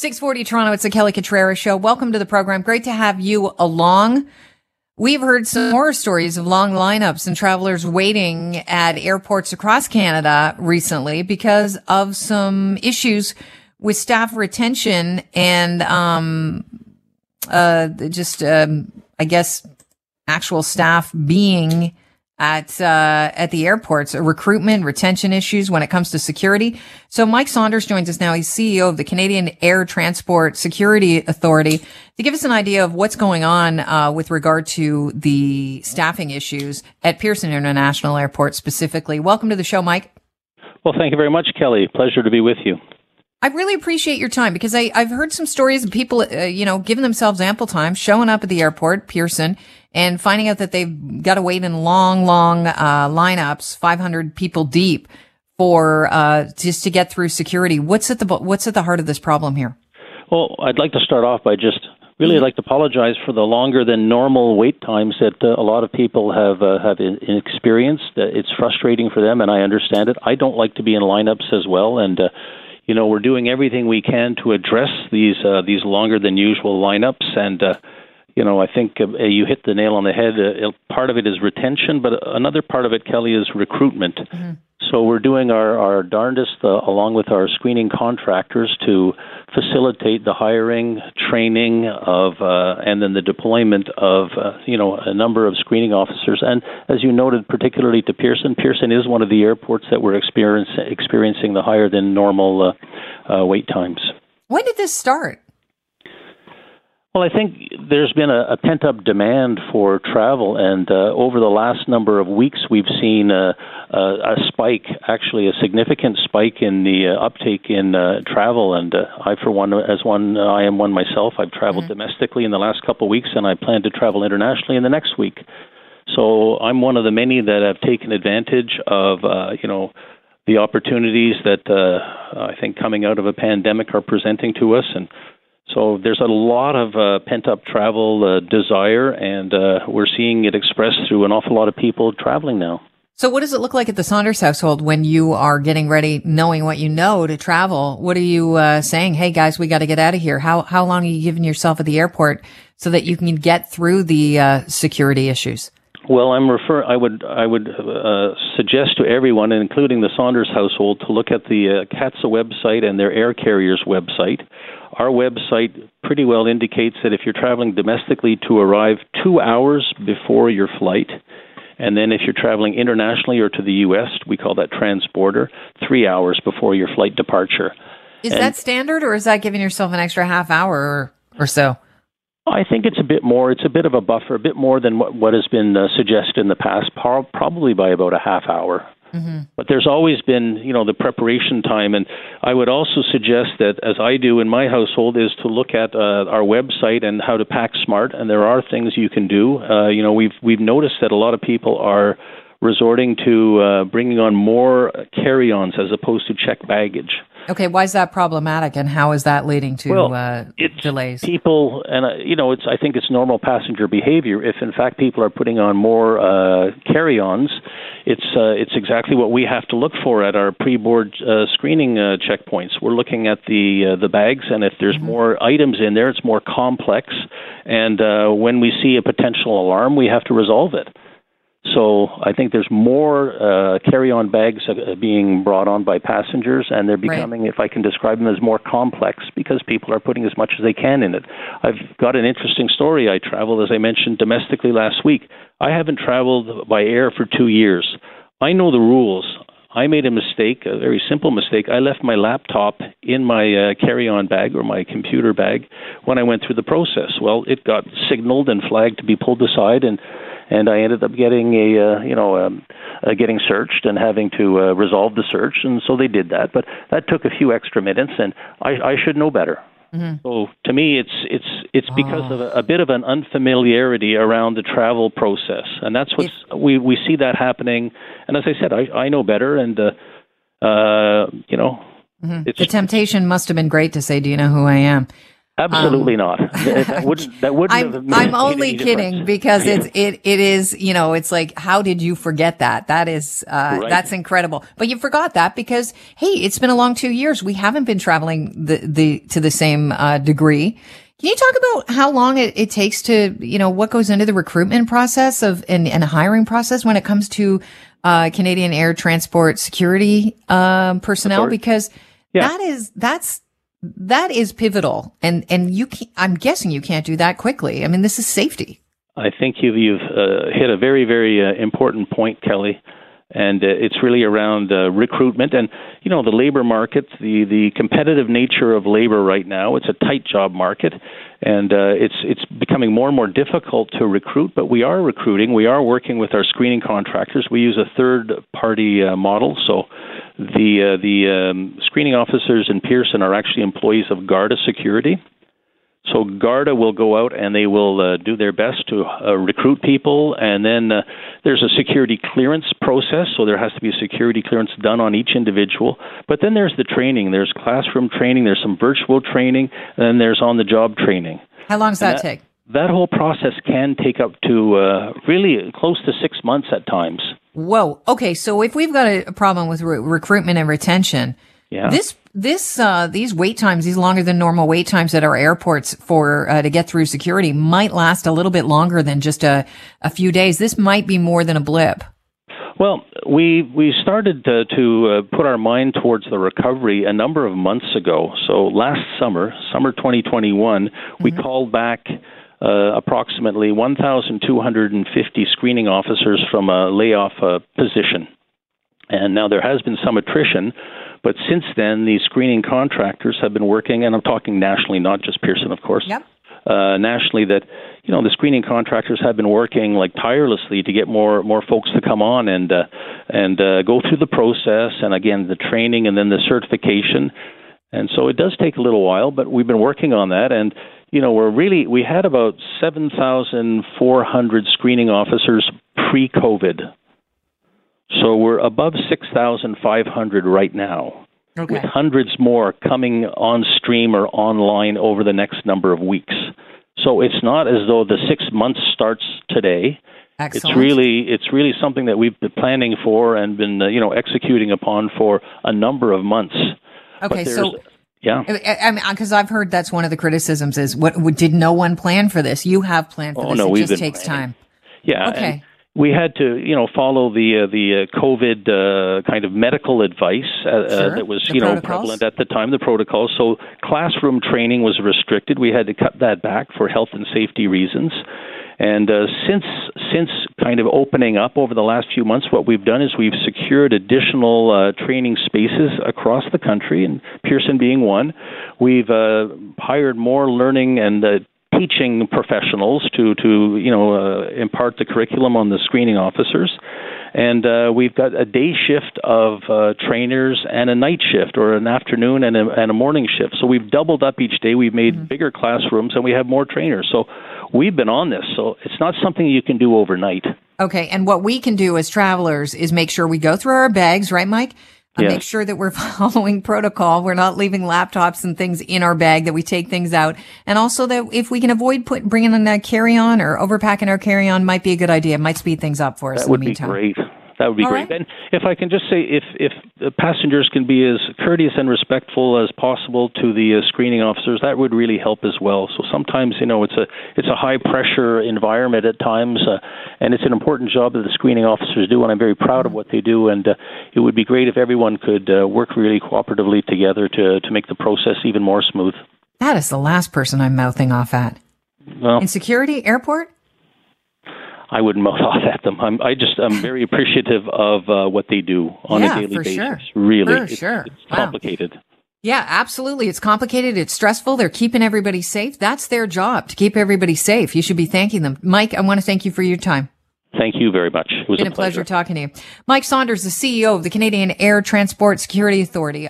640 Toronto, it's the Kelly Cutrara Show. Welcome to the program. Great to have you along. We've heard some horror stories of long lineups and travelers waiting at airports across Canada recently because of some issues with staff retention and, um, uh, just, um, I guess actual staff being at uh, at the airports, recruitment, retention issues when it comes to security. So Mike Saunders joins us now. He's CEO of the Canadian Air Transport Security Authority to give us an idea of what's going on uh, with regard to the staffing issues at Pearson International Airport specifically. Welcome to the show, Mike. Well, thank you very much, Kelly. Pleasure to be with you. I really appreciate your time because I, I've heard some stories of people, uh, you know, giving themselves ample time, showing up at the airport, Pearson, and finding out that they've got to wait in long, long uh, lineups, 500 people deep, for uh, just to get through security. What's at the what's at the heart of this problem here? Well, I'd like to start off by just really I'd like to apologize for the longer than normal wait times that uh, a lot of people have uh, have experienced. Uh, it's frustrating for them, and I understand it. I don't like to be in lineups as well, and uh, you know we're doing everything we can to address these uh, these longer than usual lineups, and uh, you know, I think uh, you hit the nail on the head. Uh, part of it is retention, but another part of it, Kelly, is recruitment. Mm-hmm. So we're doing our, our darndest, uh, along with our screening contractors, to facilitate the hiring, training of, uh, and then the deployment of, uh, you know, a number of screening officers. And as you noted, particularly to Pearson, Pearson is one of the airports that we're experience, experiencing the higher than normal uh, uh, wait times. When did this start? Well, I think there's been a, a pent up demand for travel, and uh, over the last number of weeks, we've seen a, a, a spike, actually a significant spike in the uh, uptake in uh, travel. And uh, I, for one, as one, uh, I am one myself. I've traveled mm-hmm. domestically in the last couple of weeks, and I plan to travel internationally in the next week. So I'm one of the many that have taken advantage of, uh, you know, the opportunities that uh, I think coming out of a pandemic are presenting to us, and so there's a lot of uh, pent up travel uh, desire, and uh, we're seeing it expressed through an awful lot of people traveling now. So, what does it look like at the Saunders household when you are getting ready, knowing what you know to travel? What are you uh, saying? Hey, guys, we got to get out of here. How how long are you giving yourself at the airport so that you can get through the uh, security issues? Well, I'm refer. I would I would uh, suggest to everyone, including the Saunders household, to look at the uh, CATSA website and their air carriers website our website pretty well indicates that if you're traveling domestically to arrive two hours before your flight, and then if you're traveling internationally or to the U.S., we call that transborder, three hours before your flight departure. Is and that standard, or is that giving yourself an extra half hour or, or so? I think it's a bit more. It's a bit of a buffer, a bit more than what, what has been uh, suggested in the past, probably by about a half hour. Mm-hmm. But there's always been, you know, the preparation time, and I would also suggest that, as I do in my household, is to look at uh, our website and how to pack smart. And there are things you can do. Uh, you know, we've we've noticed that a lot of people are resorting to uh, bringing on more carry-ons as opposed to check baggage. Okay, why is that problematic, and how is that leading to well, uh, delays? People, and uh, you know, it's I think it's normal passenger behavior. If in fact people are putting on more uh, carry-ons, it's uh, it's exactly what we have to look for at our pre-board uh, screening uh, checkpoints. We're looking at the the bags, and if there's mm-hmm. more items in there, it's more complex. And when we see a potential alarm, we have to resolve it. So I think there's more uh, carry-on bags uh, being brought on by passengers, and they're becoming, right. if I can describe them, as more complex because people are putting as much as they can in it. I've got an interesting story. I traveled, as I mentioned, domestically last week. I haven't traveled by air for two years. I know the rules. I made a mistake, a very simple mistake. I left my laptop in my uh, carry-on bag or my computer bag when I went through the process. Well, it got signaled and flagged to be pulled aside, and and I ended up getting a uh, you know um, uh, getting searched and having to uh, resolve the search, and so they did that. But that took a few extra minutes, and I, I should know better. Mm-hmm. So to me, it's it's it's because oh. of a, a, bit of an unfamiliarity around the travel process, and that's what we we see that happening. And as I said, I I know better, and uh, uh, you know, mm-hmm. the temptation must have been great to say, "Do you know who I am?" Absolutely um, not. That wouldn't. That wouldn't. I'm, I'm only kidding difference. because yeah. it's it it is you know it's like how did you forget that? That is uh, right. that's incredible. But you forgot that because hey, it's been a long two years. We haven't been traveling the the to the same uh, degree. Can you talk about how long it, it, takes to you know what goes into the recruitment process of and, and hiring process when it comes to uh, Canadian Air Transport security um, personnel? Because yeah. that is that's that is pivotal. And, and you can I'm guessing you can't do that quickly. I mean, this is safety. I think you've, you've uh, hit a very, very uh, important point, Kelly. And uh, it's really around uh, recruitment and you know the labor market, the the competitive nature of labor right now. It's a tight job market, and uh, it's it's becoming more and more difficult to recruit. But we are recruiting. We are working with our screening contractors. We use a third party uh, model, so the uh, the um, screening officers in Pearson are actually employees of Garda Security. So Garda will go out and they will uh, do their best to uh, recruit people, and then uh, there's a security clearance process. So there has to be a security clearance done on each individual. But then there's the training. There's classroom training. There's some virtual training, and then there's on-the-job training. How long does that, that, take? That whole process can take up to uh, really close to six months at times. Whoa. Okay. So if we've got a problem with re- recruitment and retention, yeah. this this uh, these wait times, these longer than normal wait times at our airports for uh, to get through security might last a little bit longer than just a a few days. This might be more than a blip. Well, we we started to, to uh, put our mind towards the recovery a number of months ago. So last summer, summer 2021, mm-hmm. we called back uh, approximately 1,250 screening officers from a layoff uh, position. And now there has been some attrition, but since then, these screening contractors have been working, and I'm talking nationally, not just Pearson, of course. Yep. Uh, nationally, that you know the screening contractors have been working like tirelessly to get more more folks to come on and uh, and uh, go through the process, and again the training and then the certification. And so it does take a little while, but we've been working on that. And you know, we're really we had about 7,400 screening officers pre-COVID. So we're above 6,500 right now. Okay. With hundreds more coming on stream or online over the next number of weeks. So it's not as though the 6 months starts today. Excellent. It's really it's really something that we've been planning for and been uh, you know executing upon for a number of months. Okay, so yeah, I mean, because I've heard that's one of the criticisms is what did no one plan for this? You have planned for oh, this. No, it just takes planning. time. Yeah. Okay. We had to, you know, follow the uh, the uh, COVID uh, kind of medical advice uh, uh, sure. that was, the you protocols. know, prevalent at the time. The protocols. So classroom training was restricted. We had to cut that back for health and safety reasons. And uh, since since kind of opening up over the last few months, what we've done is we've secured additional uh, training spaces across the country, and Pearson being one. We've uh, hired more learning and uh, teaching professionals to to you know uh, impart the curriculum on the screening officers and uh, we've got a day shift of uh, trainers and a night shift or an afternoon and a, and a morning shift so we've doubled up each day we've made mm-hmm. bigger classrooms and we have more trainers so we've been on this so it's not something you can do overnight okay and what we can do as travelers is make sure we go through our bags right mike uh, yes. make sure that we're following protocol. We're not leaving laptops and things in our bag, that we take things out. And also that if we can avoid put, bringing in a carry on or overpacking our carry on might be a good idea. It might speed things up for us. That would be great. That would be All great. Right. And if I can just say, if if passengers can be as courteous and respectful as possible to the uh, screening officers, that would really help as well. So sometimes, you know, it's a it's a high pressure environment at times, uh, and it's an important job that the screening officers do. And I'm very proud of what they do. And uh, it would be great if everyone could uh, work really cooperatively together to to make the process even more smooth. That is the last person I'm mouthing off at. Well, in security airport. I wouldn't mouth off at them. I'm, I just I'm very appreciative of uh, what they do on yeah, a daily basis. Sure. Really, for it's, sure. it's complicated. Wow. Yeah, absolutely. It's complicated. It's stressful. They're keeping everybody safe. That's their job to keep everybody safe. You should be thanking them. Mike, I want to thank you for your time. Thank you very much. It was been a pleasure. pleasure talking to you. Mike Saunders, the CEO of the Canadian Air Transport Security Authority.